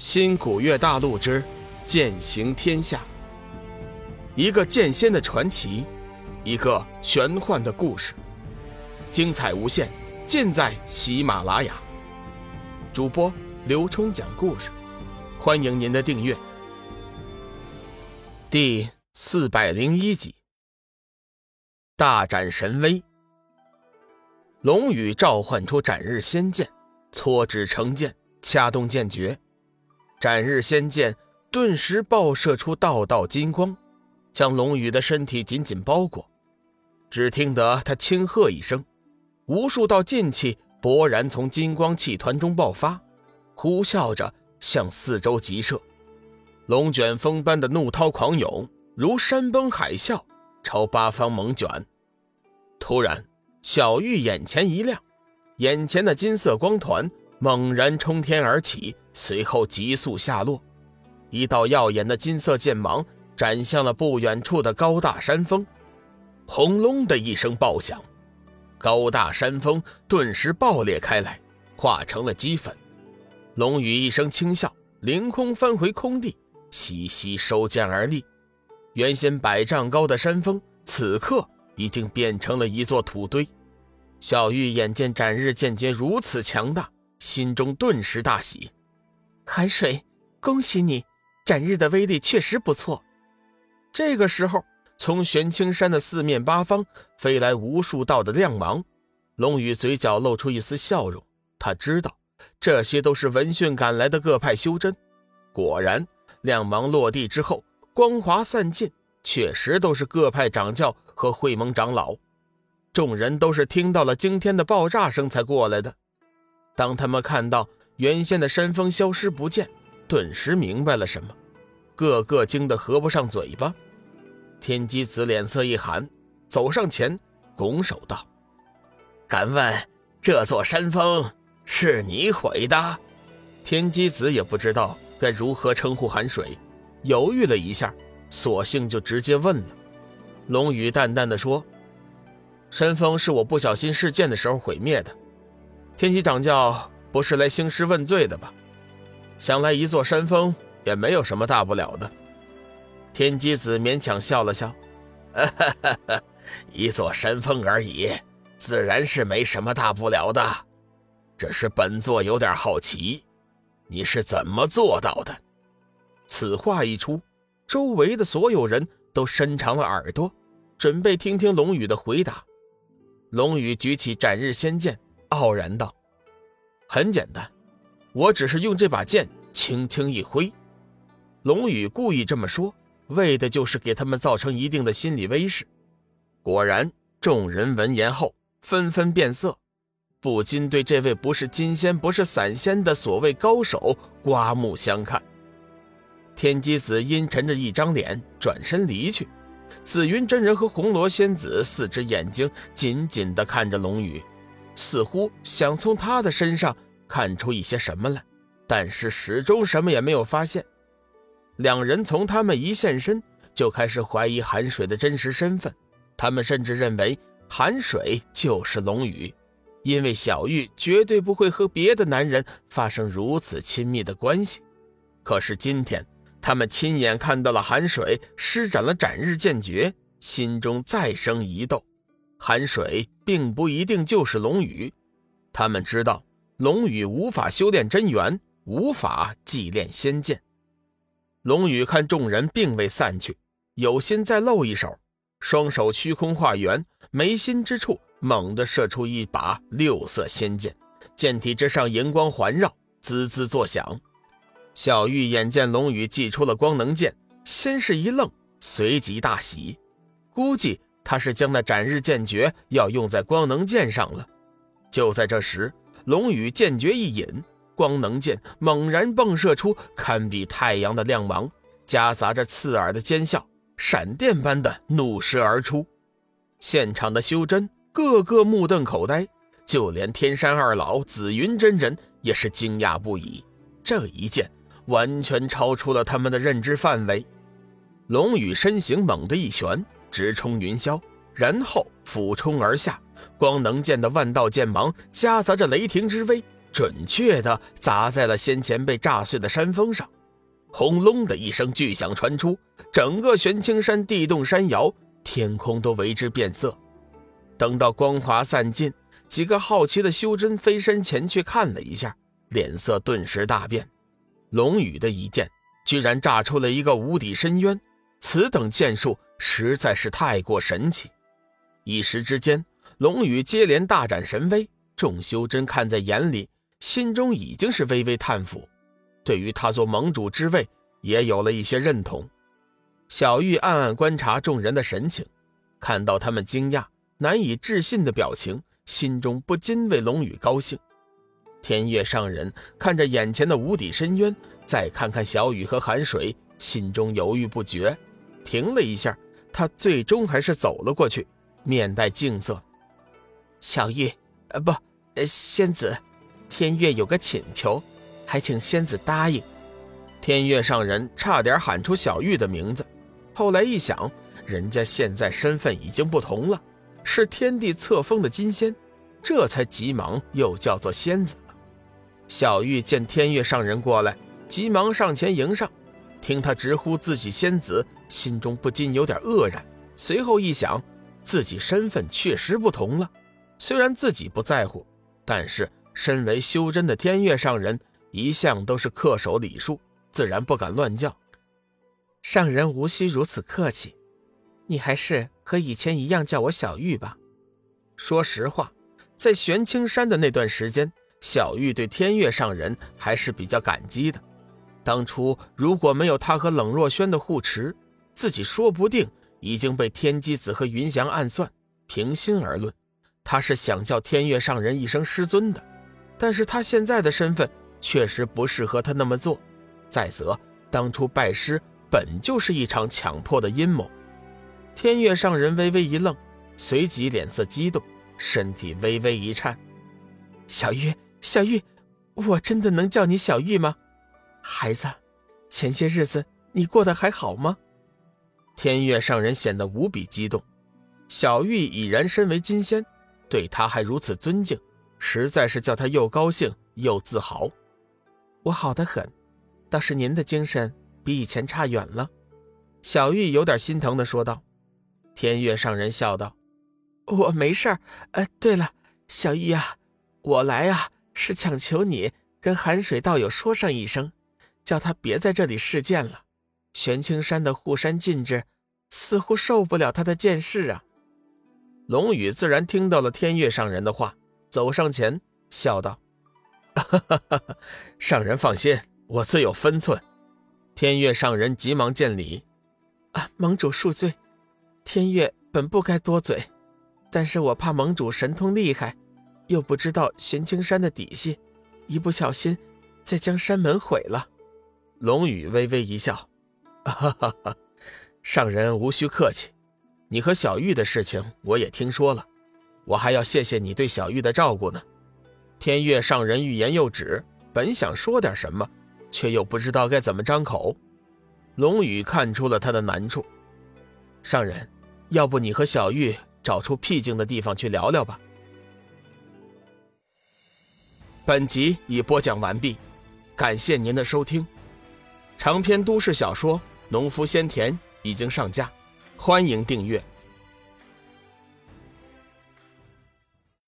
新古月大陆之剑行天下，一个剑仙的传奇，一个玄幻的故事，精彩无限，尽在喜马拉雅。主播刘冲讲故事，欢迎您的订阅。第四百零一集，大展神威。龙宇召唤出斩日仙剑，搓指成剑，掐动剑诀。斩日仙剑顿时爆射出道道金光，将龙宇的身体紧紧包裹。只听得他轻喝一声，无数道劲气勃然从金光气团中爆发，呼啸着向四周急射。龙卷风般的怒涛狂涌，如山崩海啸，朝八方猛卷。突然，小玉眼前一亮，眼前的金色光团。猛然冲天而起，随后急速下落，一道耀眼的金色剑芒斩向了不远处的高大山峰。轰隆的一声爆响，高大山峰顿时爆裂开来，化成了齑粉。龙宇一声轻笑，凌空翻回空地，细细收剑而立。原先百丈高的山峰，此刻已经变成了一座土堆。小玉眼见斩日剑诀如此强大。心中顿时大喜，海水，恭喜你，斩日的威力确实不错。这个时候，从玄青山的四面八方飞来无数道的亮芒，龙宇嘴角露出一丝笑容。他知道，这些都是闻讯赶来的各派修真。果然，亮芒落地之后，光华散尽，确实都是各派掌教和会盟长老。众人都是听到了惊天的爆炸声才过来的。当他们看到原先的山峰消失不见，顿时明白了什么，个个惊得合不上嘴巴。天机子脸色一寒，走上前，拱手道：“敢问这座山峰是你毁的？”天机子也不知道该如何称呼寒水，犹豫了一下，索性就直接问了。龙宇淡淡的说：“山峰是我不小心试剑的时候毁灭的。”天机掌教不是来兴师问罪的吧？想来一座山峰也没有什么大不了的。天机子勉强笑了笑：“ 一座山峰而已，自然是没什么大不了的。只是本座有点好奇，你是怎么做到的？”此话一出，周围的所有人都伸长了耳朵，准备听听龙宇的回答。龙宇举起斩日仙剑。傲然道：“很简单，我只是用这把剑轻轻一挥。”龙宇故意这么说，为的就是给他们造成一定的心理威势。果然，众人闻言后纷纷变色，不禁对这位不是金仙不是散仙的所谓高手刮目相看。天机子阴沉着一张脸，转身离去。紫云真人和红罗仙子四只眼睛紧紧地看着龙宇。似乎想从他的身上看出一些什么来，但是始终什么也没有发现。两人从他们一现身就开始怀疑韩水的真实身份，他们甚至认为韩水就是龙宇，因为小玉绝对不会和别的男人发生如此亲密的关系。可是今天，他们亲眼看到了韩水施展了斩日剑诀，心中再生疑窦。寒水并不一定就是龙羽，他们知道龙羽无法修炼真元，无法祭炼仙剑。龙羽看众人并未散去，有心再露一手，双手虚空化圆，眉心之处猛地射出一把六色仙剑，剑体之上银光环绕，滋滋作响。小玉眼见龙羽祭出了光能剑，先是一愣，随即大喜，估计。他是将那斩日剑诀要用在光能剑上了。就在这时，龙宇剑诀一引，光能剑猛然迸射出堪比太阳的亮芒，夹杂着刺耳的尖啸，闪电般的怒射而出。现场的修真个个目瞪口呆，就连天山二老紫云真人也是惊讶不已。这一剑完全超出了他们的认知范围。龙宇身形猛地一旋。直冲云霄，然后俯冲而下，光能剑的万道剑芒夹杂着雷霆之威，准确的砸在了先前被炸碎的山峰上。轰隆的一声巨响传出，整个玄青山地动山摇，天空都为之变色。等到光华散尽，几个好奇的修真飞身前去看了一下，脸色顿时大变。龙宇的一剑居然炸出了一个无底深渊，此等剑术实在是太过神奇。一时之间，龙宇接连大展神威，众修真看在眼里，心中已经是微微叹服。对于他做盟主之位，也有了一些认同。小玉暗暗观察众人的神情，看到他们惊讶、难以置信的表情，心中不禁为龙宇高兴。天月上人看着眼前的无底深渊，再看看小雨和寒水，心中犹豫不决。停了一下，他最终还是走了过去，面带敬色：“小玉，呃，不，仙子，天月有个请求。”还请仙子答应。天月上人差点喊出小玉的名字，后来一想，人家现在身份已经不同了，是天地册封的金仙，这才急忙又叫做仙子小玉见天月上人过来，急忙上前迎上，听他直呼自己仙子，心中不禁有点愕然。随后一想，自己身份确实不同了，虽然自己不在乎，但是身为修真的天月上人。一向都是恪守礼数，自然不敢乱叫。上人无需如此客气，你还是和以前一样叫我小玉吧。说实话，在玄青山的那段时间，小玉对天月上人还是比较感激的。当初如果没有他和冷若萱的护持，自己说不定已经被天机子和云翔暗算。平心而论，他是想叫天月上人一声师尊的，但是他现在的身份。确实不适合他那么做。再则，当初拜师本就是一场强迫的阴谋。天月上人微微一愣，随即脸色激动，身体微微一颤：“小玉，小玉，我真的能叫你小玉吗？孩子，前些日子你过得还好吗？”天月上人显得无比激动。小玉已然身为金仙，对他还如此尊敬，实在是叫他又高兴又自豪。我好的很，倒是您的精神比以前差远了。小玉有点心疼的说道。天月上人笑道：“我没事儿。呃，对了，小玉啊，我来啊是强求你跟寒水道友说上一声，叫他别在这里试剑了。玄青山的护山禁制，似乎受不了他的剑势啊。”龙宇自然听到了天月上人的话，走上前笑道。哈哈哈！上人放心，我自有分寸。天月上人急忙见礼：“啊，盟主恕罪，天月本不该多嘴，但是我怕盟主神通厉害，又不知道玄青山的底细，一不小心，再将山门毁了。”龙宇微微一笑：“哈哈哈！上人无需客气，你和小玉的事情我也听说了，我还要谢谢你对小玉的照顾呢。”天月上人欲言又止，本想说点什么，却又不知道该怎么张口。龙宇看出了他的难处，上人，要不你和小玉找出僻静的地方去聊聊吧。本集已播讲完毕，感谢您的收听。长篇都市小说《农夫先田》已经上架，欢迎订阅。